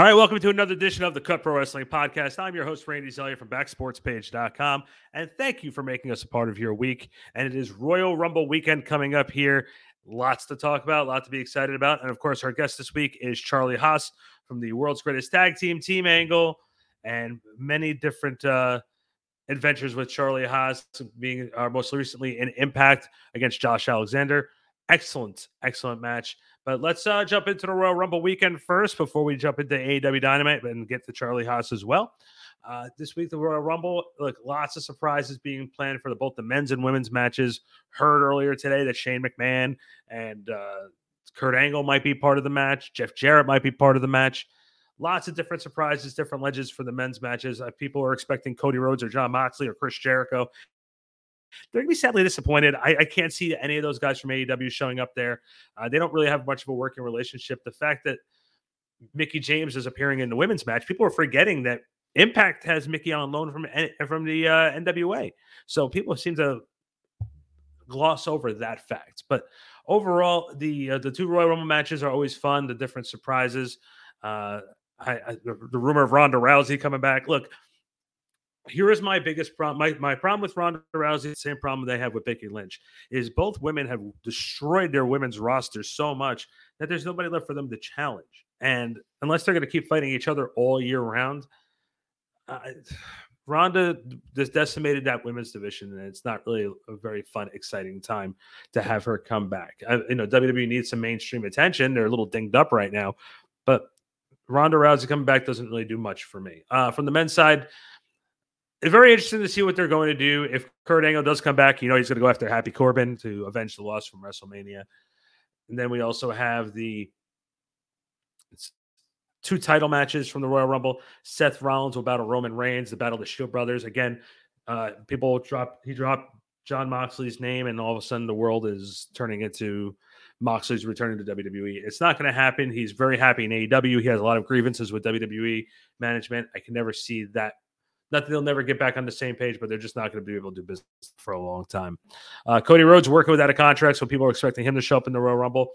All right, welcome to another edition of the Cut Pro Wrestling Podcast. I'm your host, Randy Zellea from backsportspage.com. And thank you for making us a part of your week. And it is Royal Rumble weekend coming up here. Lots to talk about, a lot to be excited about. And of course, our guest this week is Charlie Haas from the World's Greatest Tag Team, Team Angle, and many different uh, adventures with Charlie Haas, being uh, most recently in Impact against Josh Alexander. Excellent, excellent match. But let's uh, jump into the Royal Rumble weekend first before we jump into AEW Dynamite and get to Charlie Haas as well. Uh, this week, the Royal Rumble, look, lots of surprises being planned for the, both the men's and women's matches. Heard earlier today that Shane McMahon and uh, Kurt Angle might be part of the match. Jeff Jarrett might be part of the match. Lots of different surprises, different legends for the men's matches. Uh, people are expecting Cody Rhodes or Jon Moxley or Chris Jericho they're to be sadly disappointed. I, I, can't see any of those guys from AEW showing up there. Uh, they don't really have much of a working relationship. The fact that Mickie James is appearing in the women's match, people are forgetting that Impact has Mickie on loan from from the uh, NWA. So people seem to gloss over that fact. But overall, the uh, the two Royal Rumble matches are always fun. The different surprises. Uh, I, I, the rumor of Ronda Rousey coming back. Look, here is my biggest problem. My, my problem with Ronda Rousey, the same problem they have with Becky Lynch, is both women have destroyed their women's rosters so much that there's nobody left for them to challenge. And unless they're going to keep fighting each other all year round, uh, Ronda just decimated that women's division, and it's not really a very fun, exciting time to have her come back. I, you know, WWE needs some mainstream attention. They're a little dinged up right now, but Ronda Rousey coming back doesn't really do much for me. Uh, from the men's side, very interesting to see what they're going to do. If Kurt Angle does come back, you know he's going to go after Happy Corbin to avenge the loss from WrestleMania. And then we also have the two title matches from the Royal Rumble. Seth Rollins will battle Roman Reigns, the Battle of the Shield Brothers. Again, uh, people drop he dropped Jon Moxley's name, and all of a sudden the world is turning into Moxley's returning to WWE. It's not going to happen. He's very happy in AEW. He has a lot of grievances with WWE management. I can never see that not that they'll never get back on the same page, but they're just not going to be able to do business for a long time. Uh, Cody Rhodes working without a contract, so people are expecting him to show up in the Royal Rumble.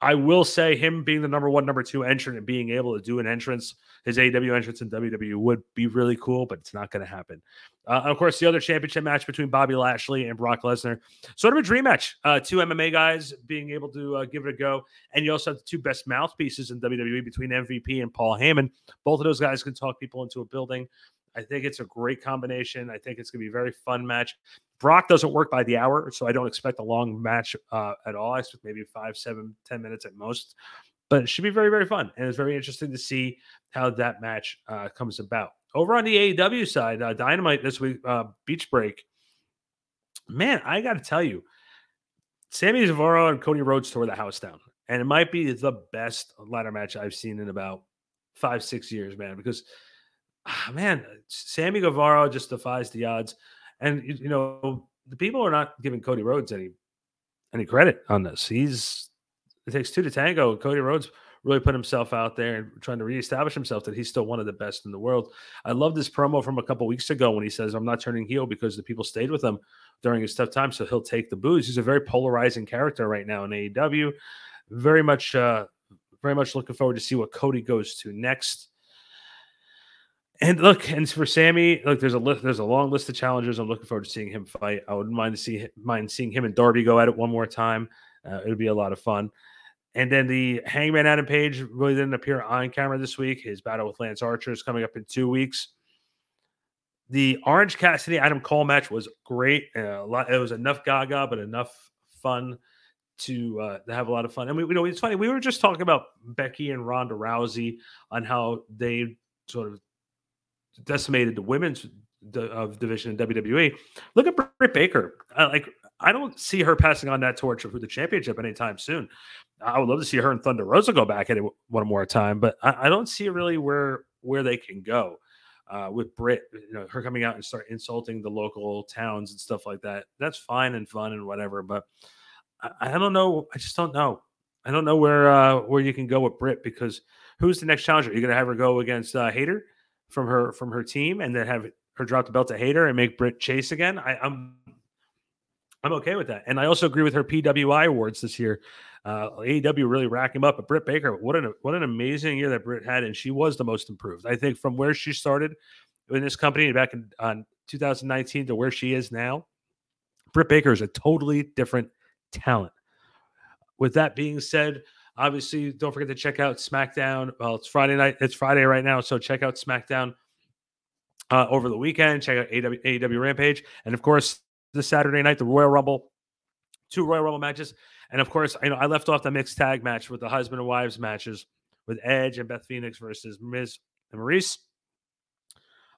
I will say him being the number one, number two entrant and being able to do an entrance, his AW entrance in WWE would be really cool, but it's not going to happen. Uh, of course, the other championship match between Bobby Lashley and Brock Lesnar, sort of a dream match. Uh, two MMA guys being able to uh, give it a go, and you also have the two best mouthpieces in WWE between MVP and Paul Heyman. Both of those guys can talk people into a building. I think it's a great combination. I think it's going to be a very fun match. Brock doesn't work by the hour, so I don't expect a long match uh, at all. I expect maybe five, seven, ten minutes at most. But it should be very, very fun. And it's very interesting to see how that match uh, comes about. Over on the AEW side, uh, Dynamite this week, uh, Beach Break. Man, I got to tell you, Sammy Guevara and Cody Rhodes tore the house down. And it might be the best ladder match I've seen in about five, six years, man, because – man, Sammy Guevara just defies the odds. And you know, the people are not giving Cody Rhodes any any credit on this. He's it takes two to tango. Cody Rhodes really put himself out there and trying to reestablish himself that he's still one of the best in the world. I love this promo from a couple weeks ago when he says, "I'm not turning heel because the people stayed with him during his tough time, so he'll take the boos." He's a very polarizing character right now in AEW. Very much, uh, very much looking forward to see what Cody goes to next. And look, and for Sammy, look, there's a list, there's a long list of challengers. I'm looking forward to seeing him fight. I wouldn't mind to see mind seeing him and Darby go at it one more time. Uh, it would be a lot of fun. And then the Hangman Adam Page really didn't appear on camera this week. His battle with Lance Archer is coming up in two weeks. The Orange Cassidy Adam Cole match was great. Uh, a lot, it was enough Gaga, but enough fun to uh, to have a lot of fun. And we, you know, it's funny. We were just talking about Becky and Ronda Rousey on how they sort of decimated the women's of division in WWE. Look at Britt Baker. I, like I don't see her passing on that torch for the championship anytime soon. I would love to see her and Thunder Rosa go back at it one more time, but I, I don't see really where where they can go uh, with Britt. You know, her coming out and start insulting the local towns and stuff like that. That's fine and fun and whatever, but I, I don't know. I just don't know. I don't know where uh, where you can go with Britt because who's the next challenger? Are you going to have her go against uh, Hayter? From her from her team and then have her drop the belt to Hayter and make Britt chase again. I, am I'm, I'm okay with that. And I also agree with her PWI awards this year. Uh, AEW really rack him up. But Britt Baker, what an what an amazing year that Britt had, and she was the most improved. I think from where she started in this company back in on 2019 to where she is now, Britt Baker is a totally different talent. With that being said, obviously don't forget to check out SmackDown. Well, it's Friday night. It's Friday right now, so check out SmackDown uh, over the weekend. Check out AEW, AEW Rampage, and of course, this Saturday night, the Royal Rumble, two Royal Rumble matches, and of course, you know I left off the mixed tag match with the husband and wives matches with Edge and Beth Phoenix versus Miz and Maryse.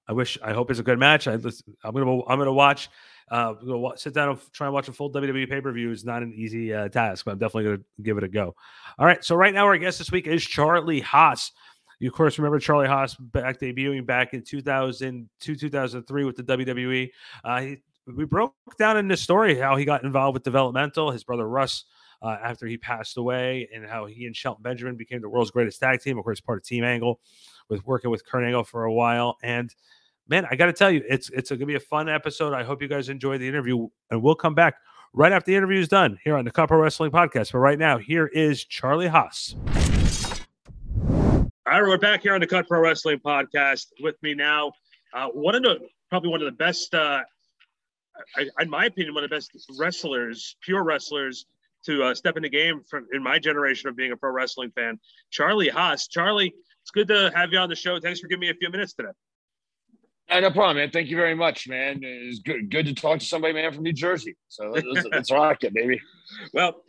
I wish, I hope it's a good match. I, am gonna, I'm gonna watch. Uh, sit down and try and watch a full WWE pay per view is not an easy uh, task, but I'm definitely gonna give it a go. All right, so right now our guest this week is Charlie Haas. You of course remember Charlie Haas back debuting back in 2002, 2003 with the WWE. Uh, he, we broke down in this story how he got involved with developmental. His brother Russ, uh, after he passed away, and how he and Shelton Benjamin became the world's greatest tag team. Of course, part of Team Angle, with working with Kurt Angle for a while. And man, I got to tell you, it's it's going to be a fun episode. I hope you guys enjoy the interview, and we'll come back right after the interview is done here on the Pro Wrestling Podcast. But right now, here is Charlie Haas. All right, we're back here on the Cut Pro Wrestling Podcast. With me now, uh, one of the probably one of the best, uh, I, in my opinion, one of the best wrestlers, pure wrestlers, to uh, step in the game from in my generation of being a pro wrestling fan. Charlie Haas. Charlie, it's good to have you on the show. Thanks for giving me a few minutes today. Uh, no problem, man. Thank you very much, man. It's good, good to talk to somebody, man, from New Jersey. So let's, let's rock it, baby. Well,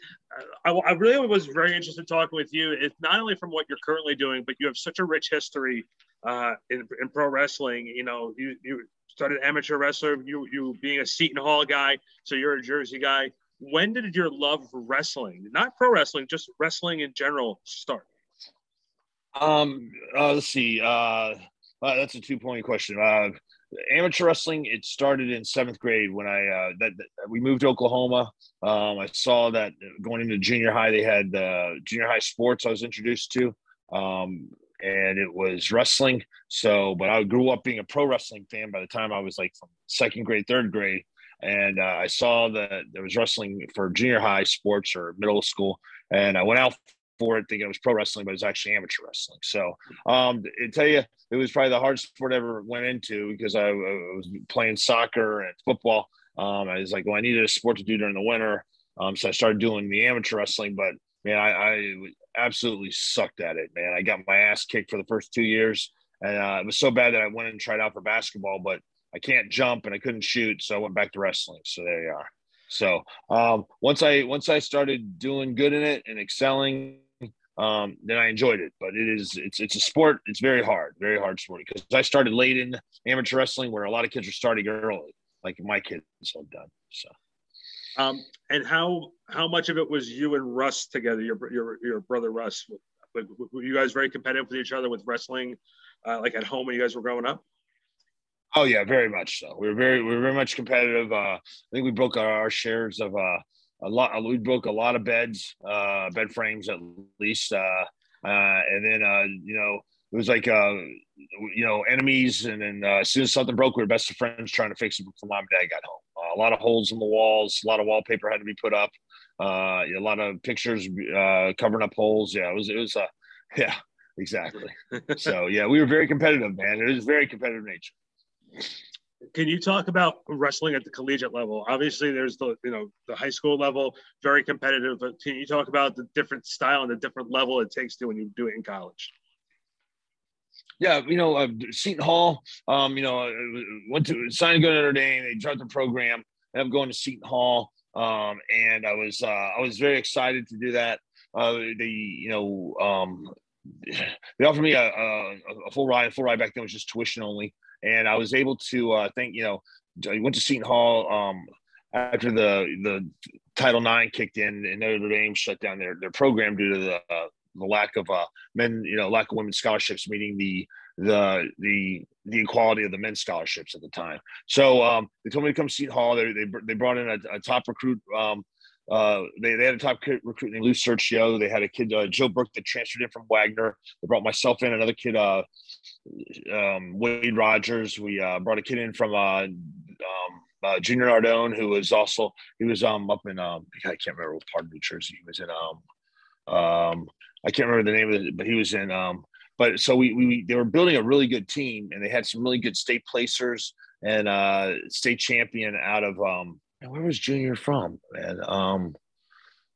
I, I, really was very interested in talking with you. It's not only from what you're currently doing, but you have such a rich history uh, in, in pro wrestling. You know, you, you started amateur wrestler, you you being a Seton Hall guy, so you're a Jersey guy. When did your love for wrestling, not pro wrestling, just wrestling in general, start? Um, uh, let's see. Uh, uh, that's a two point question. Uh, amateur wrestling it started in seventh grade when I uh, that, that, we moved to Oklahoma. Um, I saw that going into junior high they had uh, junior high sports. I was introduced to, um, and it was wrestling. So, but I grew up being a pro wrestling fan by the time I was like second grade, third grade, and uh, I saw that there was wrestling for junior high sports or middle school, and I went out it thinking it was pro wrestling, but it was actually amateur wrestling. So, um, I tell you, it was probably the hardest sport I ever went into because I, I was playing soccer and football. Um, I was like, well, I needed a sport to do during the winter. Um, so I started doing the amateur wrestling, but man, I, I absolutely sucked at it, man. I got my ass kicked for the first two years. And uh, it was so bad that I went and tried out for basketball, but I can't jump and I couldn't shoot. So I went back to wrestling. So there you are. So um, once I once I started doing good in it and excelling, um, then I enjoyed it. But it is it's it's a sport. It's very hard, very hard sport because I started late in amateur wrestling where a lot of kids are starting early, like my kids have done. So. Um, and how how much of it was you and Russ together? Your your your brother Russ. Were you guys very competitive with each other with wrestling, uh, like at home when you guys were growing up? Oh yeah, very much so. We were very we were very much competitive. Uh, I think we broke our, our shares of uh, a lot. We broke a lot of beds, uh, bed frames at least, uh, uh, and then uh, you know it was like uh, you know enemies, and then uh, as soon as something broke, we were best of friends trying to fix it before mom and dad got home. Uh, a lot of holes in the walls, a lot of wallpaper had to be put up, uh, a lot of pictures uh, covering up holes. Yeah, it was it was uh, yeah, exactly. so yeah, we were very competitive, man. It was very competitive nature. Can you talk about wrestling at the collegiate level? Obviously, there's the you know the high school level, very competitive. But can you talk about the different style and the different level it takes to when you do it in college? Yeah, you know, uh, Seton Hall. Um, you know, went to signed to go Notre Dame. They dropped the program. I am going to Seton Hall, um, and I was uh, I was very excited to do that. Uh, they, you know, um, they offered me a, a, a full ride. A full ride back then was just tuition only and I was able to uh, think you know I went to Seton Hall um, after the the Title IX kicked in and Notre Dame shut down their their program due to the uh, the lack of uh, men you know lack of women's scholarships meaning the the the the equality of the men's scholarships at the time. So um, they told me to come to Seton Hall. They they, they brought in a, a top recruit. Um, uh, they, they had a top recruit named Lou Sergio. They had a kid, uh, Joe Burke, that transferred in from Wagner. They brought myself in, another kid, uh, um, Wade Rogers. We uh, brought a kid in from uh, um, Junior Nardone, who was also he was um, up in um, I can't remember what part of New Jersey he was in. Um, Um, I can't remember the name of it, but he was in. Um, but so we, we they were building a really good team, and they had some really good state placers and state champion out of um, where was Junior from? And um,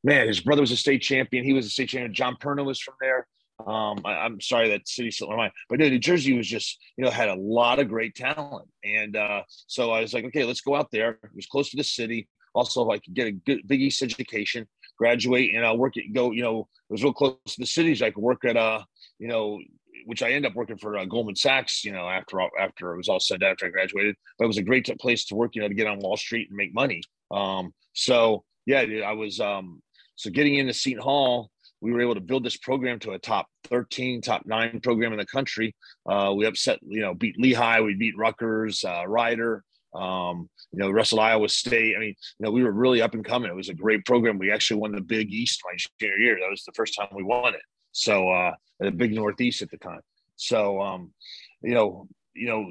man, his brother was a state champion. He was a state champion. John Perna was from there. Um, I, am sorry that city slipped my mind, but no, New Jersey was just, you know, had a lot of great talent. And uh, so I was like, okay, let's go out there. It was close to the city. Also, I could get a good big East education, graduate, and I'll work at go. You know, it was real close to the cities. I could work at uh, you know, which I ended up working for uh, Goldman Sachs. You know, after all, after it was all said after I graduated, but it was a great place to work. You know, to get on Wall Street and make money. Um, so yeah, I was um, so getting into Seton Hall we were able to build this program to a top 13, top nine program in the country. Uh, we upset, you know, beat Lehigh, we beat Rutgers, uh, Rider, um, you know, wrestled Iowa State. I mean, you know, we were really up and coming. It was a great program. We actually won the Big East my junior year. That was the first time we won it. So uh, the Big Northeast at the time. So um, you know, you know,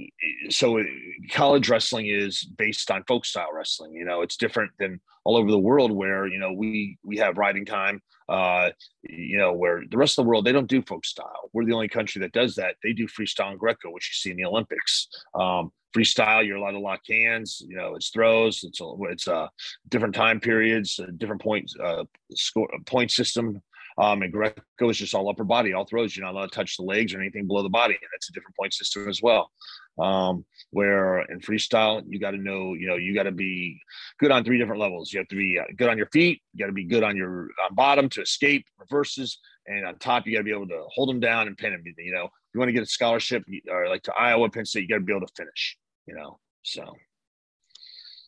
so college wrestling is based on folk style wrestling. You know, it's different than all over the world where you know we we have riding time. Uh, you know, where the rest of the world they don't do folk style. We're the only country that does that. They do freestyle and Greco, which you see in the Olympics. Um, freestyle, you're allowed to lock hands. You know, it's throws. It's a, it's uh, different time periods, uh, different points, uh, score point system. Um, and Greco is just all upper body, all throws. You're not allowed to touch the legs or anything below the body. And that's a different point system as well. Um, where in freestyle, you got to know, you know, you got to be good on three different levels. You have to be uh, good on your feet. You got to be good on your on bottom to escape reverses. And on top, you got to be able to hold them down and pin them. You know, if you want to get a scholarship or like to Iowa, Penn State, you got to be able to finish, you know, so.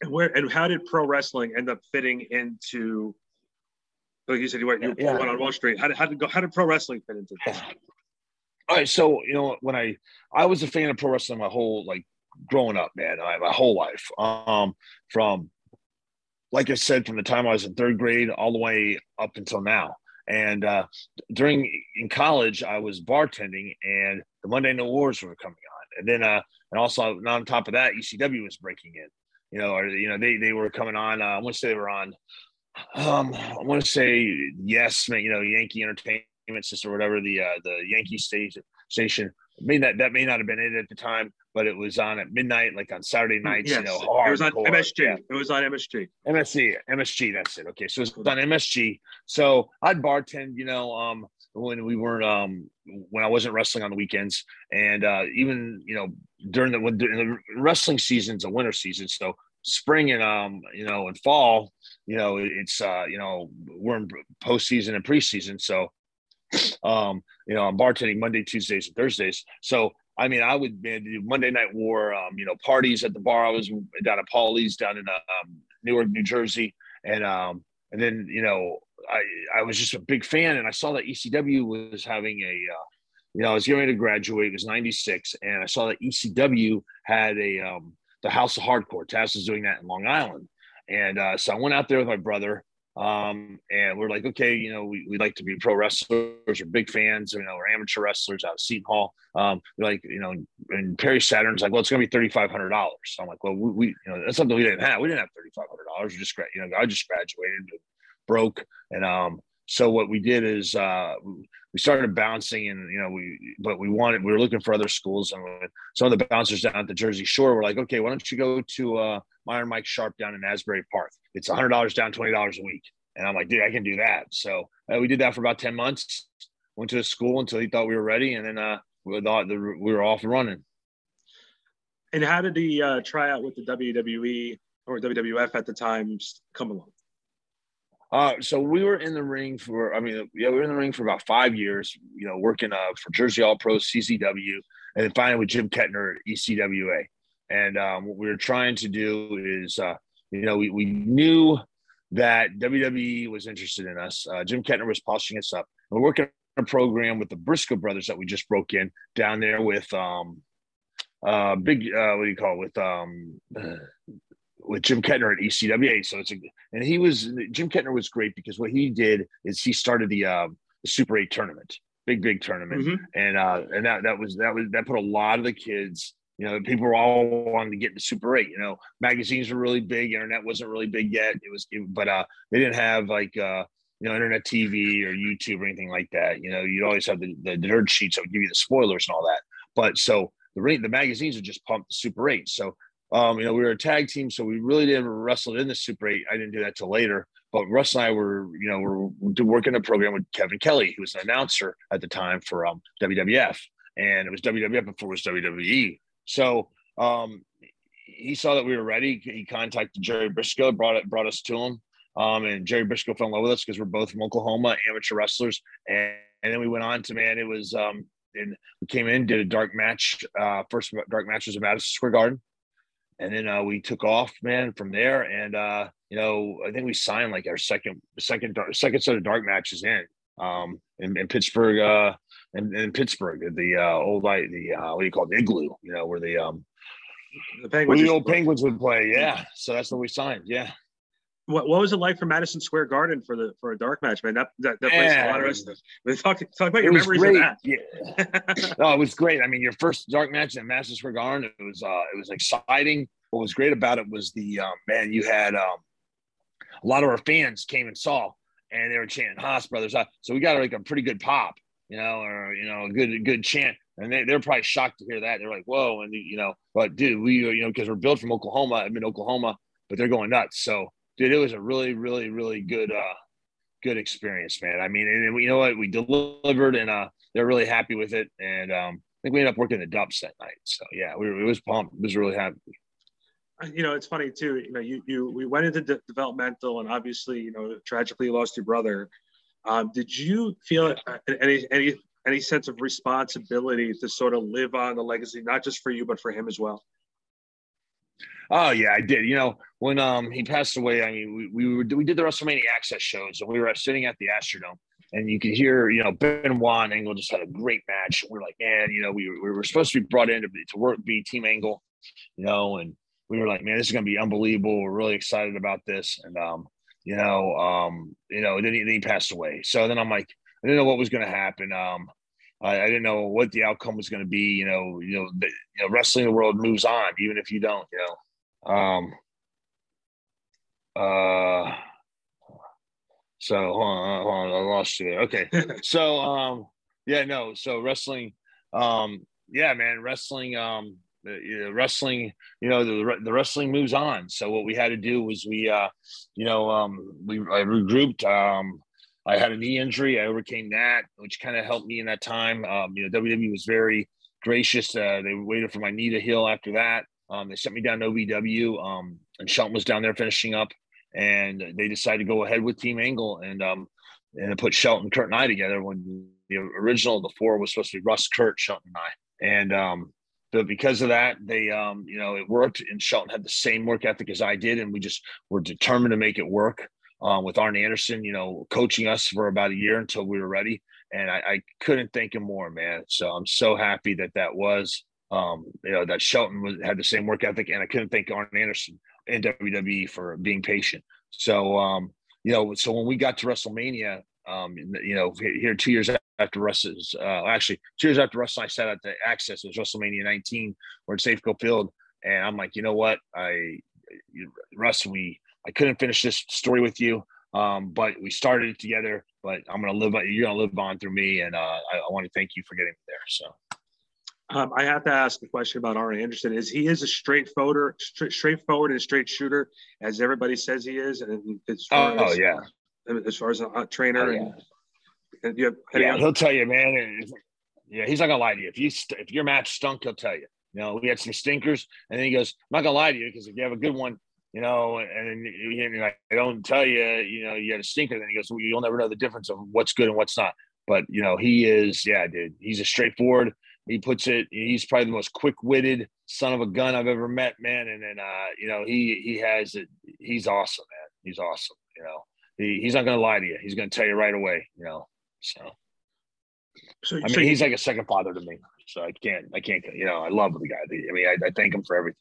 And where and how did pro wrestling end up fitting into like you said, you went, you yeah. on Wall Street. How did, how did go? How did pro wrestling fit into this? All right, so you know when I I was a fan of pro wrestling my whole like growing up, man, my whole life. Um, from like I said, from the time I was in third grade all the way up until now. And uh, during in college, I was bartending, and the Monday Night Wars were coming on, and then uh, and also on top of that, ECW was breaking in. You know, or you know they they were coming on. Uh, I want to say they were on um, I want to say yes, you know, Yankee Entertainment System or whatever the uh, the Yankee station station. mean that that may not have been it at the time, but it was on at midnight, like on Saturday hmm, nights. Yes. You know, hardcore. it was on MSG. Yeah. It was on MSG. MSG, MSG. That's it. Okay, so it's on MSG. So I'd bartend, you know, um, when we weren't um when I wasn't wrestling on the weekends, and uh, even you know during the when the wrestling season's a winter season, so spring and um you know and fall you know it's uh you know we're in postseason and preseason so um you know i'm bartending monday tuesdays and thursdays so i mean i would man, monday night war um you know parties at the bar i was down at Paulie's down in um, newark new jersey and um and then you know i i was just a big fan and i saw that ecw was having a uh, you know i was getting ready to graduate it was 96 and i saw that ecw had a um the House of Hardcore. Taz is doing that in Long Island. And uh, so I went out there with my brother. Um, and we're like, okay, you know, we, we like to be pro wrestlers. We're big fans. You know, we're amateur wrestlers out of Seton Hall. Um, like, you know, and Perry Saturn's like, well, it's to be thirty five hundred dollars. So I'm like, well, we, we, you know, that's something we didn't have. We didn't have thirty five hundred dollars. We just, you know, I just graduated, broke, and um, so what we did is uh, we started bouncing, and you know, we but we wanted we were looking for other schools, and some of the bouncers down at the Jersey Shore were like, okay, why don't you go to uh, Iron Mike Sharpe down in Asbury Park? It's hundred dollars down, twenty dollars a week, and I'm like, dude, I can do that. So uh, we did that for about ten months. Went to the school until he thought we were ready, and then uh, we thought the, we were off and running. And how did the uh, tryout with the WWE or WWF at the time come along? Uh, so we were in the ring for, I mean, yeah, we were in the ring for about five years, you know, working uh, for Jersey All Pro, CCW, and then finally with Jim Kettner at ECWA. And um, what we were trying to do is, uh, you know, we, we knew that WWE was interested in us. Uh, Jim Kettner was polishing us up. We're working a program with the Briscoe brothers that we just broke in down there with um, uh, big, uh, what do you call it, with um, with Jim Kettner at ECWA. So it's a, and he was Jim Kettner was great because what he did is he started the, uh, the Super Eight tournament, big big tournament, mm-hmm. and uh, and that that was that was that put a lot of the kids. You know, people were all wanting to get into Super Eight. You know, magazines were really big, internet wasn't really big yet. It was, it, but uh, they didn't have like uh, you know internet TV or YouTube or anything like that. You know, you'd always have the, the nerd sheets that would give you the spoilers and all that. But so the rate the magazines would just pump the Super Eight. So um, you know, we were a tag team, so we really didn't wrestle in the Super Eight. I didn't do that till later. But Russ and I were, you know, we're working a program with Kevin Kelly, who was an announcer at the time for um, WWF, and it was WWF before it was WWE. So um, he saw that we were ready. He contacted Jerry Brisco, brought it, brought us to him. Um, and Jerry Brisco fell in love with us because we're both from Oklahoma, amateur wrestlers. And, and then we went on to man, it was um, and we came in, did a dark match. Uh, first dark match was at Madison Square Garden, and then uh, we took off, man, from there. And uh, you know, I think we signed like our second, second, second set of dark matches in, um, in, in Pittsburgh, uh, in, in Pittsburgh, the uh, old like the uh, what do you call it, igloo? You know, where the um, the penguins, where the old penguins would play. Yeah, so that's what we signed. Yeah. What, what was it like for Madison Square Garden for the for a dark match, man? That that, that place a lot of us. Talk, talk about your memories great. of that. Yeah, no, it was great. I mean, your first dark match in Madison Square Garden, it was uh, it was exciting. What was great about it was the um, man you had um, a lot of our fans came and saw, and they were chanting Haas Brothers. So we got like a pretty good pop, you know, or you know, a good good chant. And they, they're probably shocked to hear that. They're like, "Whoa!" And you know, but dude, we you know because we're built from Oklahoma. I'm in Oklahoma, but they're going nuts. So dude, it was a really, really, really good, uh, good experience, man. I mean, and, you know what, we delivered, and uh, they're really happy with it, and um, I think we ended up working the dumps that night. So yeah, we it was pumped. It was really happy. You know, it's funny too. You know, you you we went into de- developmental, and obviously, you know, tragically lost your brother. Um, did you feel any any any sense of responsibility to sort of live on the legacy, not just for you, but for him as well? Oh yeah, I did. You know, when um he passed away, I mean, we we, were, we did the WrestleMania Access shows, and we were sitting at the Astrodome, and you could hear, you know, Benoit and Angle just had a great match. And we are like, man, you know, we, we were supposed to be brought in to, to work, be Team Angle, you know, and we were like, man, this is gonna be unbelievable. We're really excited about this, and um, you know, um, you know, then he, then he passed away. So then I'm like, I didn't know what was gonna happen. Um, I, I didn't know what the outcome was to be. You know, you know, the, you know, wrestling the world moves on, even if you don't. You know, um, uh, so hold on, hold on, I lost you. Okay, so um, yeah, no, so wrestling, um, yeah, man, wrestling, um, the, wrestling, you know, the the wrestling moves on. So what we had to do was we, uh, you know, um, we I regrouped. Um, I had a knee injury. I overcame that, which kind of helped me in that time. Um, you know, WWE was very gracious. Uh, they waited for my knee to heal after that. Um, they sent me down to OVW, um, and Shelton was down there finishing up, and they decided to go ahead with Team Angle and um, and put Shelton, Kurt, and I together. When the original, the four was supposed to be Russ, Kurt, Shelton, and I, and um, but because of that, they um, you know, it worked, and Shelton had the same work ethic as I did, and we just were determined to make it work. Um, with Arn Anderson, you know, coaching us for about a year until we were ready, and I, I couldn't thank him more, man. So I'm so happy that that was um, you know, that Shelton was, had the same work ethic, and I couldn't thank Arn Anderson in WWE for being patient. So, um, you know, so when we got to WrestleMania, um, you know, here two years after Russ's, uh, actually two years after Russ and I sat at the Access, it was WrestleMania 19, we're at Safeco Field, and I'm like, you know what, I, Russ, we, I couldn't finish this story with you, um, but we started it together. But I'm gonna live, you're gonna live on through me, and uh, I, I want to thank you for getting there. So. Um, I have to ask a question about Arn Anderson. Is he is a straight, straightforward and straight shooter, as everybody says he is, and as far oh, as, yeah, as far as a, trainer, oh, yeah. and, and you have, yeah, he'll tell you, man. Yeah, he's not gonna lie to you. If you st- if your match stunk, he'll tell you. You know, we had some stinkers, and then he goes, "I'm not gonna lie to you because if you have a good one, you know, and, and, and like, I don't tell you, you know, you had a stinker." Then he goes, well, "You'll never know the difference of what's good and what's not." But you know, he is, yeah, dude. He's a straightforward he puts it. He's probably the most quick-witted son of a gun I've ever met, man. And then, uh, you know, he he has it. He's awesome, man. He's awesome. You know, he, he's not going to lie to you. He's going to tell you right away. You know, so. So, I mean, so he's like a second father to me. So I can't, I can't, you know, I love the guy. I mean, I, I thank him for everything.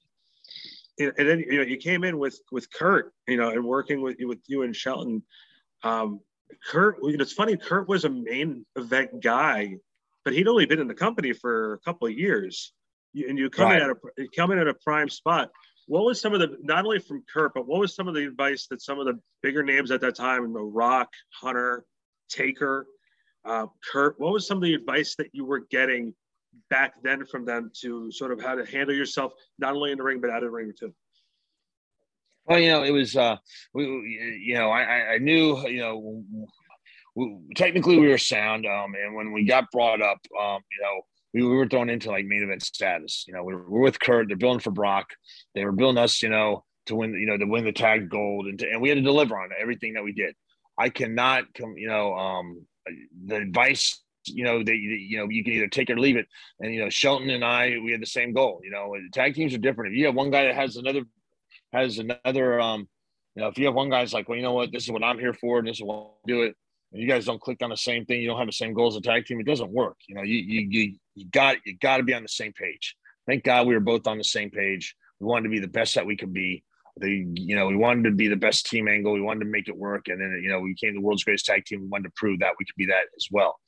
And then you know, you came in with with Kurt, you know, and working with with you and Shelton. Um, Kurt, you know, it's funny. Kurt was a main event guy but he'd only been in the company for a couple of years, and you come right. in at a come in at a prime spot. what was some of the not only from Kurt, but what was some of the advice that some of the bigger names at that time, the Rock, Hunter, Taker, uh, Kurt, what was some of the advice that you were getting back then from them to sort of how to handle yourself, not only in the ring, but out of the ring too? Well, you know, it was, uh, we, you know, I, I knew, you know, we, technically we were sound. Um, and when we got brought up, um, you know, we, we were thrown into like main event status. You know, we we're with Kurt. They're building for Brock. They were building us, you know, to win, you know, to win the tag gold, and to, and we had to deliver on everything that we did. I cannot come, you know, um, the advice, you know, that you know, you can either take it or leave it. And you know, Shelton and I, we had the same goal. You know, tag teams are different. If you have one guy that has another, has another, um, you know, if you have one guy's like, well, you know what, this is what I'm here for, and this is what I'll do it you guys don't click on the same thing, you don't have the same goals as a tag team, it doesn't work. You know, you you you, you got you got to be on the same page. Thank God we were both on the same page. We wanted to be the best that we could be. The you know we wanted to be the best team angle. We wanted to make it work, and then you know we became the world's greatest tag team. We wanted to prove that we could be that as well.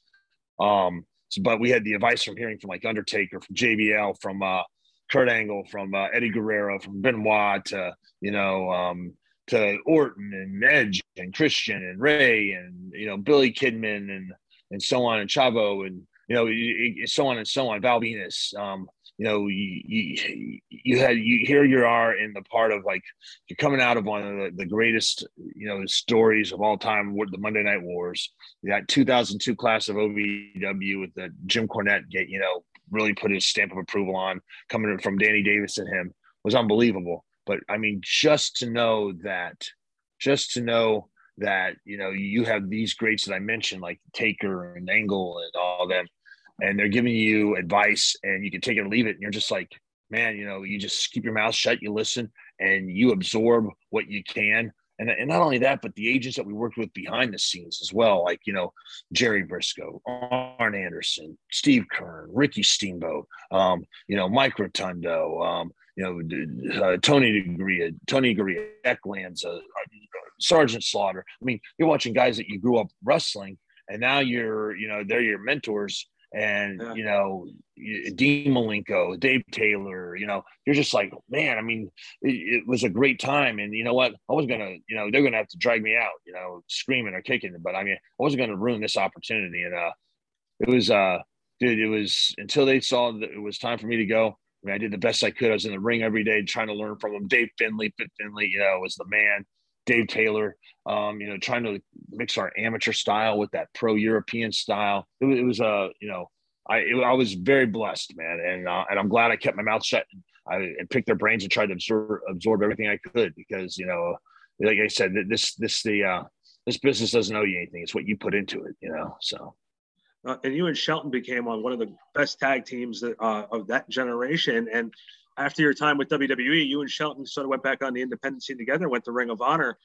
Um, so, but we had the advice from hearing from like Undertaker, from JBL, from uh, Kurt Angle, from uh, Eddie Guerrero, from Benoit, to you know um, to Orton and Edge and Christian and Ray and you know Billy Kidman and and so on and Chavo and you know so on and so on Val Venis. Um, you know you, you you had you here you are in the part of like you're coming out of one of the, the greatest you know stories of all time the Monday Night Wars. That 2002 class of OVW with the Jim Cornette get you know really put his stamp of approval on coming from Danny Davis and him was unbelievable. But I mean, just to know that, just to know that, you know, you have these greats that I mentioned, like Taker and Angle and all them, and they're giving you advice and you can take it or leave it. And you're just like, man, you know, you just keep your mouth shut, you listen, and you absorb what you can. And, and not only that, but the agents that we worked with behind the scenes as well, like, you know, Jerry Brisco, Arn Anderson, Steve Keirn, Ricky Steamboat, um, you know, Mike Rotundo, um, you know, uh, Tony Garea, Tony Garea, Ecklands, uh, Sergeant Slaughter. I mean, you're watching guys that you grew up wrestling, and now you're, you know, they're your mentors. And yeah. you know, Dean Malenko, Dave Taylor, you know, you're just like, man. I mean, it, it, was a great time, and you know what? I was gonna, you know, they're gonna have to drag me out, you know, screaming or kicking, but I mean, I wasn't gonna ruin this opportunity. And uh, it was, uh, dude, it was until they saw that it was time for me to go I mean, I did the best I could. I was in the ring every day trying to learn from him. Dave Finlay, Fit Finlay, you know, was the man. Dave Taylor, um, you know, trying to mix our amateur style with that pro European style. It was, it was uh, you know, I it, I was very blessed, man, and uh, and I'm glad I kept my mouth shut. I and picked their brains and tried to absorb absorb everything I could because you know, like I said, this this the uh, this business doesn't owe you anything. It's what you put into it, you know. So uh, and you and Shelton became on one of the best tag teams that, uh, of that generation. And after your time with WWE, you and Shelton sort of went back on the independent scene together, went to Ring of Honor.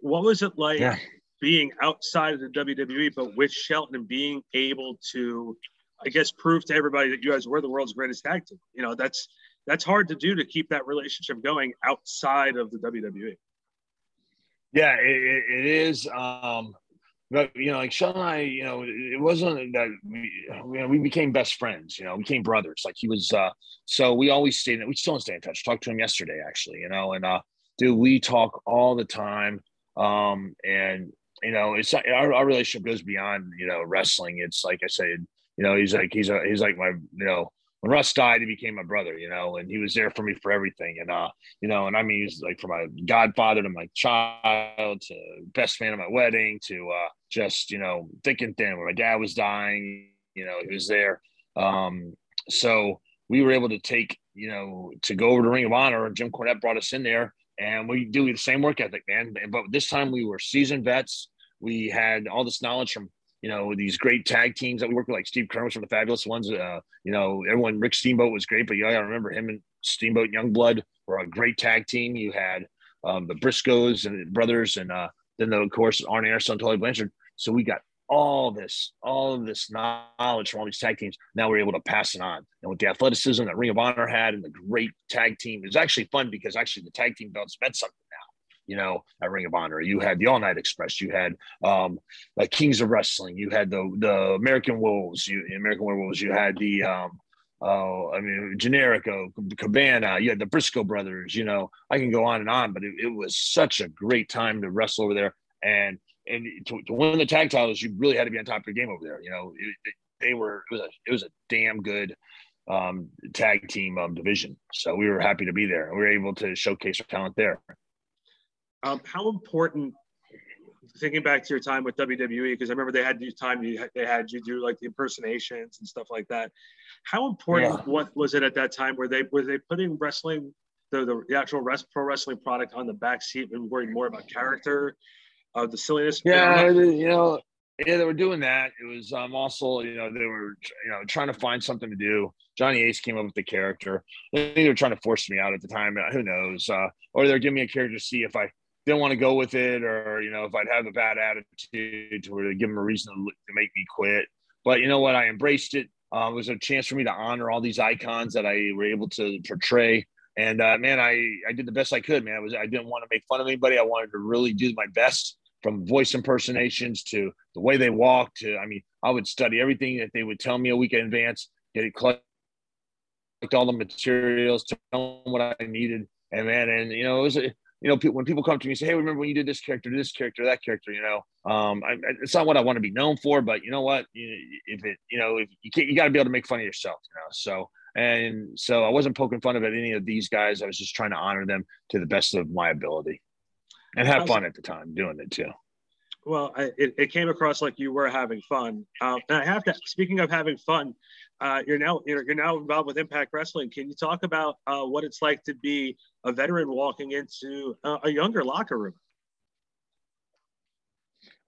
What was it like yeah. being outside of the WWE, but with Shelton and being able to, I guess, prove to everybody that you guys were the world's greatest tag team? You know, that's that's hard to do to keep that relationship going outside of the WWE. Yeah, it, it is. Um, but you know, like Sean and I, you know, it wasn't that we, you know, we became best friends. You know, we became brothers. Like he was. uh So we always stayed. We still stay in touch. Talked to him yesterday, actually. You know, and uh, dude, we talk all the time. Um, and you know, it's our, our relationship goes beyond you know wrestling. It's like I said, you know, he's like he's a he's like my you know when Russ died, he became my brother, you know, and he was there for me for everything. And, uh, you know, and I mean, he's like from my godfather to my child to best man at my wedding to uh, just, you know, thick and thin. When my dad was dying, you know, he was there. Um, so we were able to take, you know, to go over to Ring of Honor, Jim Cornette brought us in there, and we do the same work ethic, man. But this time we were seasoned vets. We had all this knowledge from you know, these great tag teams that we work with, like Steve Keirn from the Fabulous Ones. Uh, you know, everyone, Rick Steamboat was great, but you gotta remember him and Steamboat Youngblood were a great tag team. You had um, the Briscoes and brothers, and uh, then the, of course Arn Anderson, Tully Blanchard. So we got all this, all of this knowledge from all these tag teams. Now we're able to pass it on. And with the athleticism that Ring of Honor had and the great tag team, it was actually fun because actually the tag team belts meant something you know, at Ring of Honor. You had the All Night Express. You had um, like Kings of Wrestling. You had the the American Wolves. You American Werewolves. You had the um, oh, I mean, Generico, Cabana, you had the Briscoe brothers, you know, I can go on and on, but it, it was such a great time to wrestle over there. And, and to, to, win the tag titles, you really had to be on top of your game over there. You know, it, it, they were, it was a, it was a damn good um, tag team um, division. So we were happy to be there. We were able to showcase our talent there. Um, how important thinking back to your time with WWE, because I remember they had you time you they had you do like the impersonations and stuff like that. How important yeah. what was it at that time? Were they were they putting wrestling the the, actual rest, pro wrestling product on the back seat and worried more about character, uh, the silliness? Yeah, you know, yeah, they were doing that. It was um, also, you know, they were, you know, trying to find something to do. Johnny Ace came up with the character. I think they were trying to force me out at the time. Who knows? Uh, or they're giving me a character to see if I didn't want to go with it, or you know, if I'd have a bad attitude, to give them a reason to, make me quit. But you know what? I embraced it. Uh, it was a chance for me to honor all these icons that I were able to portray. And uh, man, I I did the best I could. Man, I was I didn't want to make fun of anybody. I wanted to really do my best, from voice impersonations to the way they walked. To I mean, I would study everything that they would tell me a week in advance. Get it collect all the materials, tell them what I needed, and man, and you know, it was a you know, when people come to me and say, "Hey, remember when you did this character, this character, that character?" You know, um, I, it's not what I want to be known for, but you know what? You If it, you know, if you can't, you got to be able to make fun of yourself. You know, so and so I wasn't poking fun of any of these guys. I was just trying to honor them to the best of my ability, and have fun at the time doing it too. Well, I, it, it came across like you were having fun. Um, and I have to. Speaking of having fun, uh, you're now you're, you're now involved with Impact Wrestling. Can you talk about uh, what it's like to be a veteran walking into uh, a younger locker room?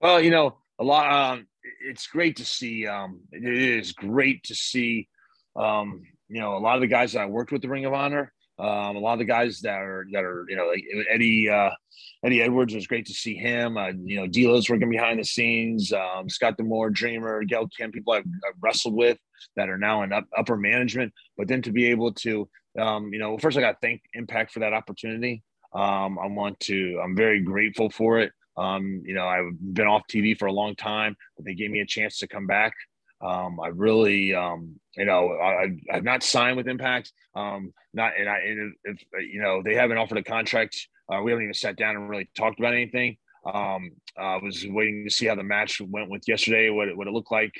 Well, you know, a lot. Um, it's great to see. Um, it is great to see. Um, you know, a lot of the guys that I worked with the Ring of Honor. Um, a lot of the guys that are that are you know like Eddie uh, Eddie Edwards was great to see him. Uh, you know, D'Lo's working behind the scenes. Um, Scott D'Amore, Dreamer, Gail Kim, people I've, I've, wrestled with that are now in up, upper management. But then to be able to, um, you know, first I got to thank Impact for that opportunity. Um, I want to. I'm very grateful for it. Um, you know, I've been off TV for a long time, but they gave me a chance to come back. Um, I really, um, you know, I, have not signed with Impact. Um, not, and I, and if, you know, they haven't offered a contract. Uh, we haven't even sat down and really talked about anything. Um, I was waiting to see how the match went with yesterday, what it, what it looked like,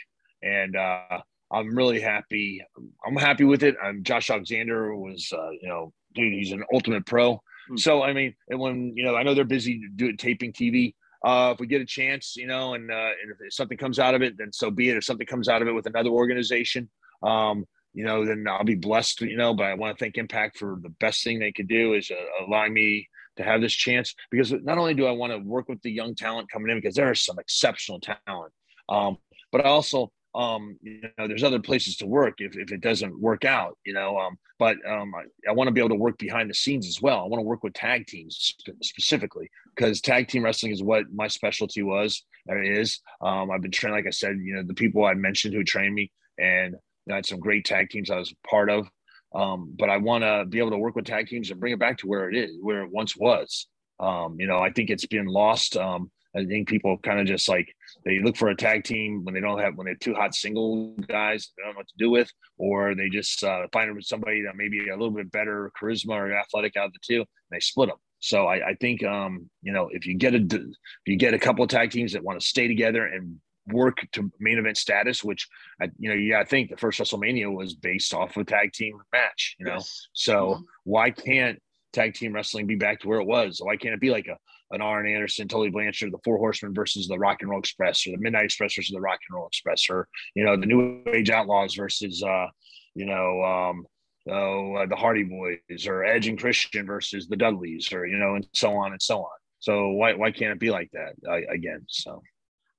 and uh, I'm really happy. I'm happy with it. I'm Josh Alexander was, uh, you know, dude, he's an ultimate pro. Mm-hmm. So I mean, and when you know, I know they're busy doing taping TV. Uh, if we get a chance, you know, and, uh, and if something comes out of it, then so be it. If something comes out of it with another organization, um, you know, then I'll be blessed, you know. But I want to thank Impact for the best thing they could do is uh, allowing me to have this chance because not only do I want to work with the young talent coming in because there is some exceptional talent, um, but I also um, you know, there's other places to work if, if it doesn't work out, you know. Um, but um, I, I want to be able to work behind the scenes as well. I want to work with tag teams specifically because tag team wrestling is what my specialty was and is. Um, I've been trained, like I said, you know, the people I mentioned who trained me, and you know, I had some great tag teams I was part of. Um, but I want to be able to work with tag teams and bring it back to where it is, where it once was. Um, you know, I think it's been lost. Um, I think people kind of just like they look for a tag team when they don't have when they're two hot single guys they don't know what to do with, or they just uh, find somebody that maybe a little bit better charisma or athletic out of the two, and they split them. So I, I think um, you know if you get a if you get a couple of tag teams that want to stay together and work to main event status, which I, you know, yeah, I think the first WrestleMania was based off of a tag team match, you know. Yes. So mm-hmm. why can't tag team wrestling be back to where it was? Why can't it be like a an Arn Anderson, Tully Blanchard, the Four Horsemen versus the Rock and Roll Express, or the Midnight Express versus the Rock and Roll Express, or you know the New Age Outlaws versus uh, you know um, oh, uh, the Hardy Boys, or Edge and Christian versus the Dudleys, or you know, and so on and so on. So why why can't it be like that uh, again? So.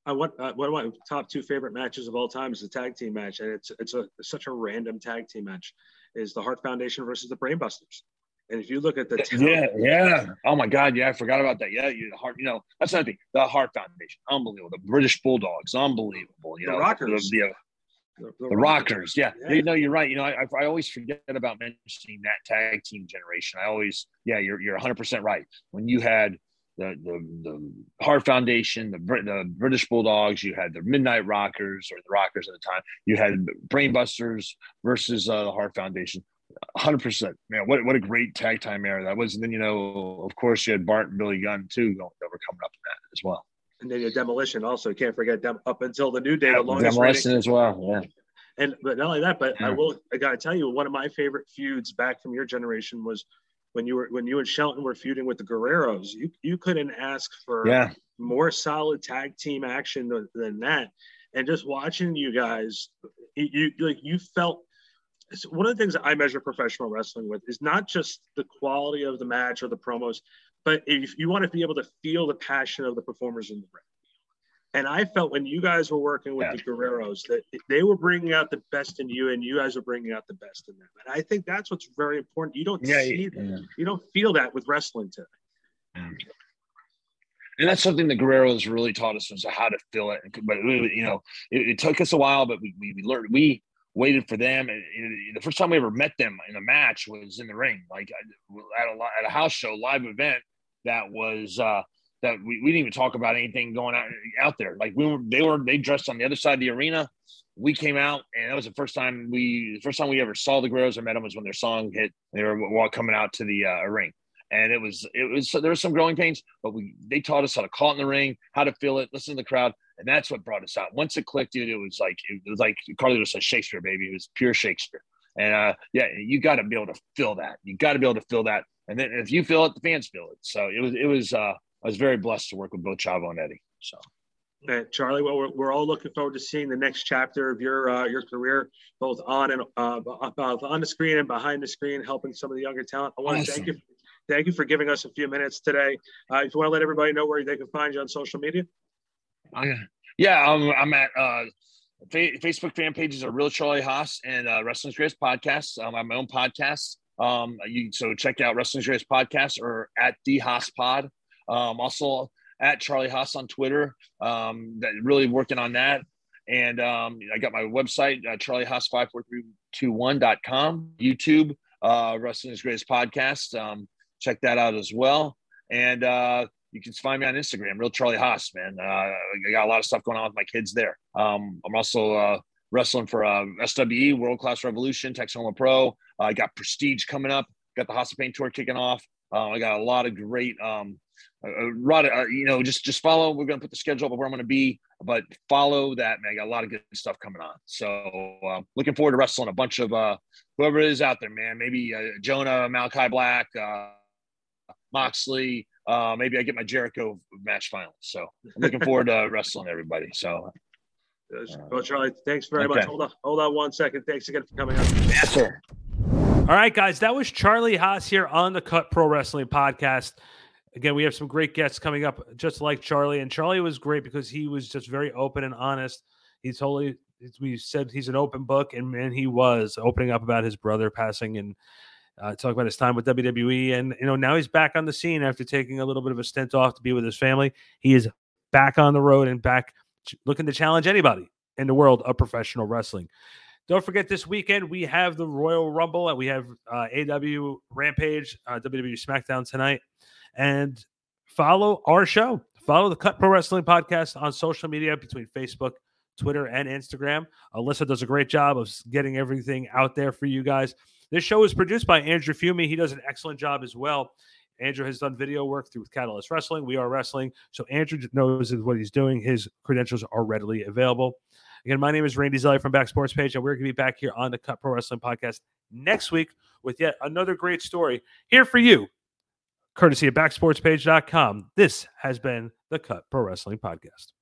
Uh, what uh, one of my top two favorite matches of all time is the tag team match, and it's it's a it's such a random tag team match. Is the Heart Foundation versus the Brainbusters? And if you look at the yeah, yeah, oh my God, yeah, I forgot about that. Yeah, you heart, you know, that's another thing. The Heart Foundation, unbelievable. The British Bulldogs, unbelievable. You the know, Rockers, the, the, the, the Rockers, yeah. yeah. You know, you're right. You know, I, I always forget about mentioning that tag team generation. I always, yeah, you're you're 100 percent right. When you had the the, the Heart Foundation, the the British Bulldogs. You had the Midnight Rockers or the Rockers at the time. You had Brainbusters versus uh, the Heart Foundation. 100 percent, man. What what a great tag time era that was. And then you know, of course, you had Bart and Billy Gunn too that were coming up in that as well. And then your demolition also can't forget them up until the new day. Yeah, the demolition as well. Yeah. And but not only that, but yeah. I will I gotta tell you, one of my favorite feuds back from your generation was when you were when you and Shelton were feuding with the Guerreros. You you couldn't ask for yeah. more solid tag team action than, than that. And just watching you guys, you, you like you felt one of the things that I measure professional wrestling with is not just the quality of the match or the promos, but if you want to be able to feel the passion of the performers in the ring. And I felt when you guys were working with yeah. the Guerreros that they were bringing out the best in you, and you guys were bringing out the best in them. And I think that's what's very important. You don't yeah, see yeah. that. You don't feel that with wrestling today. And that's something the Guerreros really taught us was how to feel it. But you know, it, it took us a while, but we, we, we learned. We waited for them. And, the first time we ever met them in a match was in the ring, like at a at a house show live event that was. uh that we, we didn't even talk about anything going out out there. Like we were, they were, they dressed on the other side of the arena. We came out, and that was the first time we, the first time we ever saw the Guerreros or met them was when their song hit. They were coming out to the uh, ring, and it was, it was, there was some growing pains, but we, they taught us how to call it in the ring, how to feel it, listen to the crowd, and that's what brought us out. Once it clicked, dude, it was like, it was like Carlito said, Shakespeare, baby. It was pure Shakespeare. And uh, yeah, you got to be able to feel that. You got to be able to feel that. And then if you feel it, the fans feel it. So it was, it was, uh, I was very blessed to work with both Chavo and Eddie. So. Charlie, well, we're, we're all looking forward to seeing the next chapter of your uh, your career, both on and uh, both on the screen and behind the screen, helping some of the younger talent. I want awesome. to thank you, thank you for giving us a few minutes today. Uh, if you want to let everybody know where they can find you on social media. Okay. Yeah, I'm, I'm at uh, Facebook fan pages are Real Charlie Haas and uh, Wrestling's Greatest Podcast. Um, I have my own podcast. Um, you so check out Wrestling's Greatest Podcast or at the Haas Pod. Um, also at Charlie Haas on Twitter. Um, that really working on that. And um, I got my website, uh, charliehaas54321.com, YouTube, uh, Wrestling's Greatest Podcast. Um, check that out as well. And uh, you can find me on Instagram, Real Charlie Haas, man. Uh, I got a lot of stuff going on with my kids there. Um, I'm also uh, wrestling for uh, SWE, World Class Revolution, Texoma Pro. I got Prestige coming up, got the House of Pain Tour kicking off. Uh, I got a lot of great um, uh, you know, just just follow. We're gonna put the schedule up of where I'm gonna be, but follow that, man. I got a lot of good stuff coming on. So uh, looking forward to wrestling a bunch of uh, whoever is out there, man. Maybe Jonah, Malachi Black, Moxley. Uh, maybe I get my Jericho match final. So I'm looking forward to wrestling everybody. So. Well, Charlie, thanks very okay. much. Hold on, hold on one second. Thanks again for coming on. Yes, sir. All right, guys, that was Charlie Haas here on the Cut Pro Wrestling Podcast. Again, we have some great guests coming up, just like Charlie. And Charlie was great because he was just very open and honest. He totally, we said he's an open book, and man, he was opening up about his brother passing and uh, talk about his time with WWE. And you know, now he's back on the scene after taking a little bit of a stint off to be with his family. He is back on the road and back looking to challenge anybody in the world of professional wrestling. Don't forget this weekend we have the Royal Rumble and we have uh, AEW Rampage, uh, WWE SmackDown tonight and follow our show. Follow the Cut Pro Wrestling Podcast on social media between Facebook, Twitter, and Instagram. Alyssa does a great job of getting everything out there for you guys. This show is produced by Andrew Fiume. He does an excellent job as well. Andrew has done video work through Catalyst Wrestling. We are wrestling. So Andrew knows what he's doing. His credentials are readily available. Again, my name is Randy Zellea from Back Sports Page, and we're going to be back here on the Cut Pro Wrestling Podcast next week with yet another great story here for you courtesy of backsportspage.com. This has been the Cut Pro Wrestling Podcast.